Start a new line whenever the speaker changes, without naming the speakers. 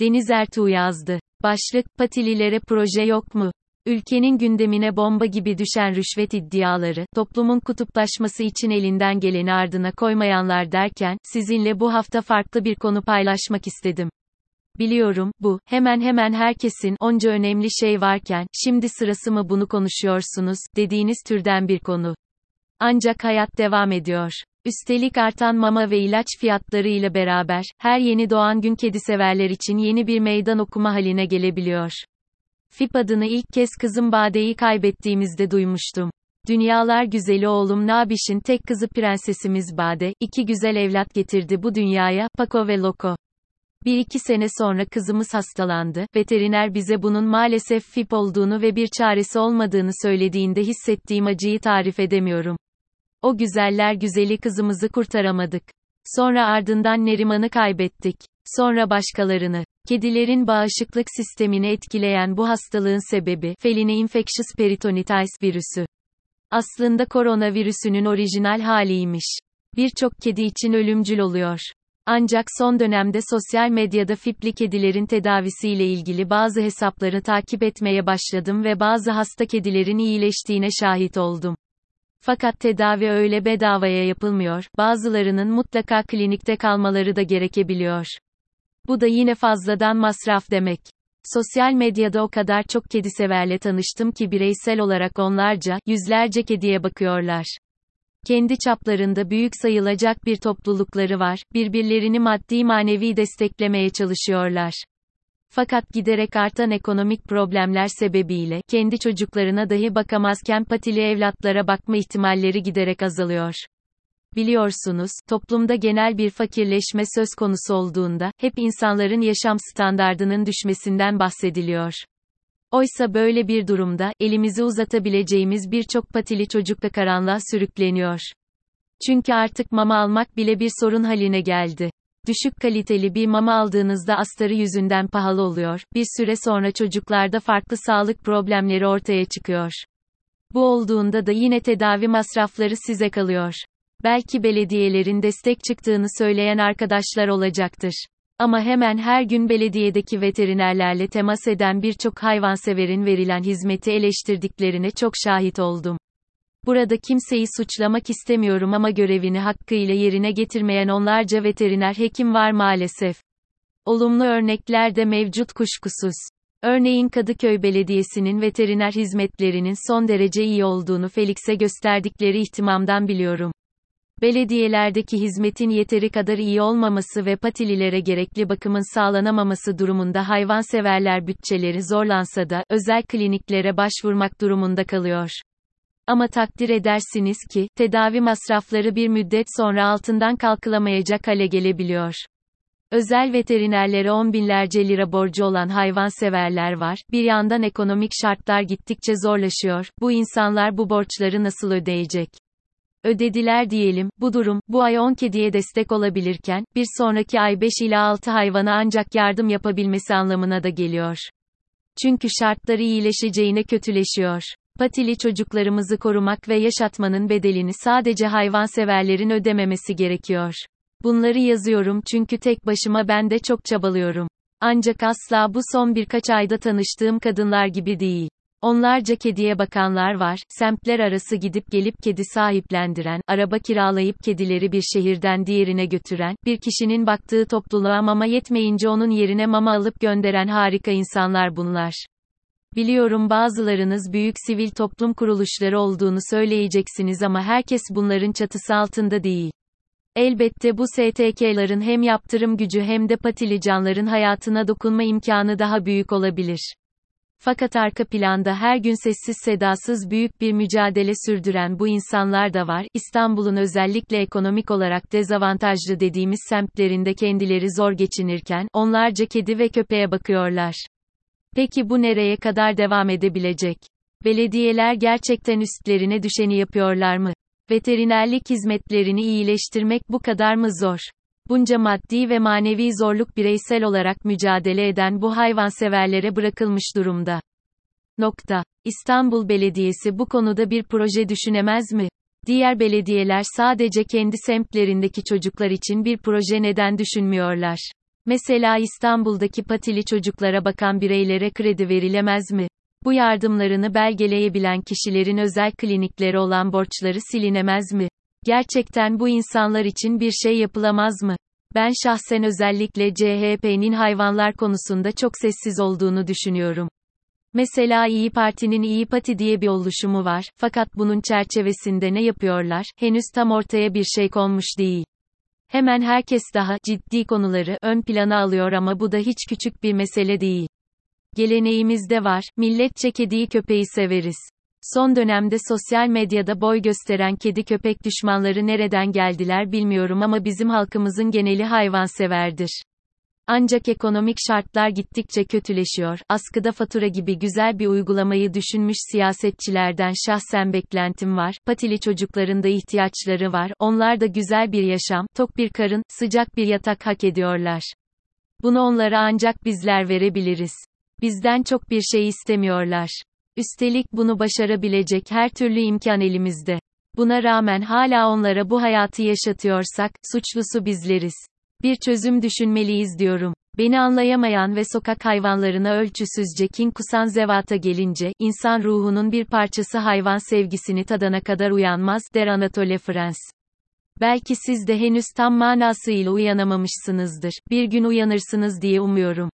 Deniz Ertuğ yazdı. Başlık, patililere proje yok mu? Ülkenin gündemine bomba gibi düşen rüşvet iddiaları, toplumun kutuplaşması için elinden geleni ardına koymayanlar derken, sizinle bu hafta farklı bir konu paylaşmak istedim. Biliyorum, bu, hemen hemen herkesin, onca önemli şey varken, şimdi sırası mı bunu konuşuyorsunuz, dediğiniz türden bir konu. Ancak hayat devam ediyor. Üstelik artan mama ve ilaç fiyatları ile beraber, her yeni doğan gün kedi severler için yeni bir meydan okuma haline gelebiliyor. FİP adını ilk kez kızım Bade'yi kaybettiğimizde duymuştum. Dünyalar güzeli oğlum Nabiş'in tek kızı prensesimiz Bade, iki güzel evlat getirdi bu dünyaya, Paco ve Loco. Bir iki sene sonra kızımız hastalandı, veteriner bize bunun maalesef FİP olduğunu ve bir çaresi olmadığını söylediğinde hissettiğim acıyı tarif edemiyorum. O güzeller güzeli kızımızı kurtaramadık. Sonra ardından Neriman'ı kaybettik. Sonra başkalarını. Kedilerin bağışıklık sistemini etkileyen bu hastalığın sebebi, feline infectious peritonitis virüsü. Aslında koronavirüsünün orijinal haliymiş. Birçok kedi için ölümcül oluyor. Ancak son dönemde sosyal medyada fipli kedilerin tedavisiyle ilgili bazı hesapları takip etmeye başladım ve bazı hasta kedilerin iyileştiğine şahit oldum. Fakat tedavi öyle bedavaya yapılmıyor, bazılarının mutlaka klinikte kalmaları da gerekebiliyor. Bu da yine fazladan masraf demek. Sosyal medyada o kadar çok kedi severle tanıştım ki bireysel olarak onlarca, yüzlerce kediye bakıyorlar. Kendi çaplarında büyük sayılacak bir toplulukları var, birbirlerini maddi manevi desteklemeye çalışıyorlar. Fakat giderek artan ekonomik problemler sebebiyle, kendi çocuklarına dahi bakamazken patili evlatlara bakma ihtimalleri giderek azalıyor. Biliyorsunuz, toplumda genel bir fakirleşme söz konusu olduğunda, hep insanların yaşam standardının düşmesinden bahsediliyor. Oysa böyle bir durumda, elimizi uzatabileceğimiz birçok patili çocuk da karanlığa sürükleniyor. Çünkü artık mama almak bile bir sorun haline geldi. Düşük kaliteli bir mama aldığınızda astarı yüzünden pahalı oluyor. Bir süre sonra çocuklarda farklı sağlık problemleri ortaya çıkıyor. Bu olduğunda da yine tedavi masrafları size kalıyor. Belki belediyelerin destek çıktığını söyleyen arkadaşlar olacaktır. Ama hemen her gün belediyedeki veterinerlerle temas eden birçok hayvanseverin verilen hizmeti eleştirdiklerine çok şahit oldum. Burada kimseyi suçlamak istemiyorum ama görevini hakkıyla yerine getirmeyen onlarca veteriner hekim var maalesef. Olumlu örnekler de mevcut kuşkusuz. Örneğin Kadıköy Belediyesi'nin veteriner hizmetlerinin son derece iyi olduğunu Felix'e gösterdikleri ihtimamdan biliyorum. Belediyelerdeki hizmetin yeteri kadar iyi olmaması ve patililere gerekli bakımın sağlanamaması durumunda hayvanseverler bütçeleri zorlansa da, özel kliniklere başvurmak durumunda kalıyor. Ama takdir edersiniz ki, tedavi masrafları bir müddet sonra altından kalkılamayacak hale gelebiliyor. Özel veterinerlere on binlerce lira borcu olan hayvanseverler var. Bir yandan ekonomik şartlar gittikçe zorlaşıyor. Bu insanlar bu borçları nasıl ödeyecek? Ödediler diyelim, bu durum, bu ay 10 kediye destek olabilirken, bir sonraki ay 5 ila 6 hayvana ancak yardım yapabilmesi anlamına da geliyor. Çünkü şartları iyileşeceğine kötüleşiyor. Patili çocuklarımızı korumak ve yaşatmanın bedelini sadece hayvanseverlerin ödememesi gerekiyor. Bunları yazıyorum çünkü tek başıma ben de çok çabalıyorum. Ancak asla bu son birkaç ayda tanıştığım kadınlar gibi değil. Onlarca kediye bakanlar var, semtler arası gidip gelip kedi sahiplendiren, araba kiralayıp kedileri bir şehirden diğerine götüren, bir kişinin baktığı topluluğa mama yetmeyince onun yerine mama alıp gönderen harika insanlar bunlar. Biliyorum bazılarınız büyük sivil toplum kuruluşları olduğunu söyleyeceksiniz ama herkes bunların çatısı altında değil. Elbette bu STK'ların hem yaptırım gücü hem de patili canların hayatına dokunma imkanı daha büyük olabilir. Fakat arka planda her gün sessiz sedasız büyük bir mücadele sürdüren bu insanlar da var. İstanbul'un özellikle ekonomik olarak dezavantajlı dediğimiz semtlerinde kendileri zor geçinirken, onlarca kedi ve köpeğe bakıyorlar. Peki bu nereye kadar devam edebilecek? Belediyeler gerçekten üstlerine düşeni yapıyorlar mı? Veterinerlik hizmetlerini iyileştirmek bu kadar mı zor? Bunca maddi ve manevi zorluk bireysel olarak mücadele eden bu hayvanseverlere bırakılmış durumda. Nokta. İstanbul Belediyesi bu konuda bir proje düşünemez mi? Diğer belediyeler sadece kendi semtlerindeki çocuklar için bir proje neden düşünmüyorlar? Mesela İstanbul'daki patili çocuklara bakan bireylere kredi verilemez mi? Bu yardımlarını belgeleyebilen kişilerin özel klinikleri olan borçları silinemez mi? Gerçekten bu insanlar için bir şey yapılamaz mı? Ben şahsen özellikle CHP'nin hayvanlar konusunda çok sessiz olduğunu düşünüyorum. Mesela İyi Parti'nin İyi Pati diye bir oluşumu var, fakat bunun çerçevesinde ne yapıyorlar, henüz tam ortaya bir şey konmuş değil. Hemen herkes daha ciddi konuları ön plana alıyor ama bu da hiç küçük bir mesele değil. Geleneğimizde var, milletçe kediyi köpeği severiz. Son dönemde sosyal medyada boy gösteren kedi köpek düşmanları nereden geldiler bilmiyorum ama bizim halkımızın geneli hayvanseverdir. Ancak ekonomik şartlar gittikçe kötüleşiyor. Askıda fatura gibi güzel bir uygulamayı düşünmüş siyasetçilerden şahsen beklentim var. Patili çocukların da ihtiyaçları var. Onlar da güzel bir yaşam, tok bir karın, sıcak bir yatak hak ediyorlar. Bunu onlara ancak bizler verebiliriz. Bizden çok bir şey istemiyorlar. Üstelik bunu başarabilecek her türlü imkan elimizde. Buna rağmen hala onlara bu hayatı yaşatıyorsak, suçlusu bizleriz. Bir çözüm düşünmeliyiz diyorum. Beni anlayamayan ve sokak hayvanlarına ölçüsüzce kin kusan zevata gelince, insan ruhunun bir parçası hayvan sevgisini tadana kadar uyanmaz, der Anatole France. Belki siz de henüz tam manasıyla uyanamamışsınızdır. Bir gün uyanırsınız diye umuyorum.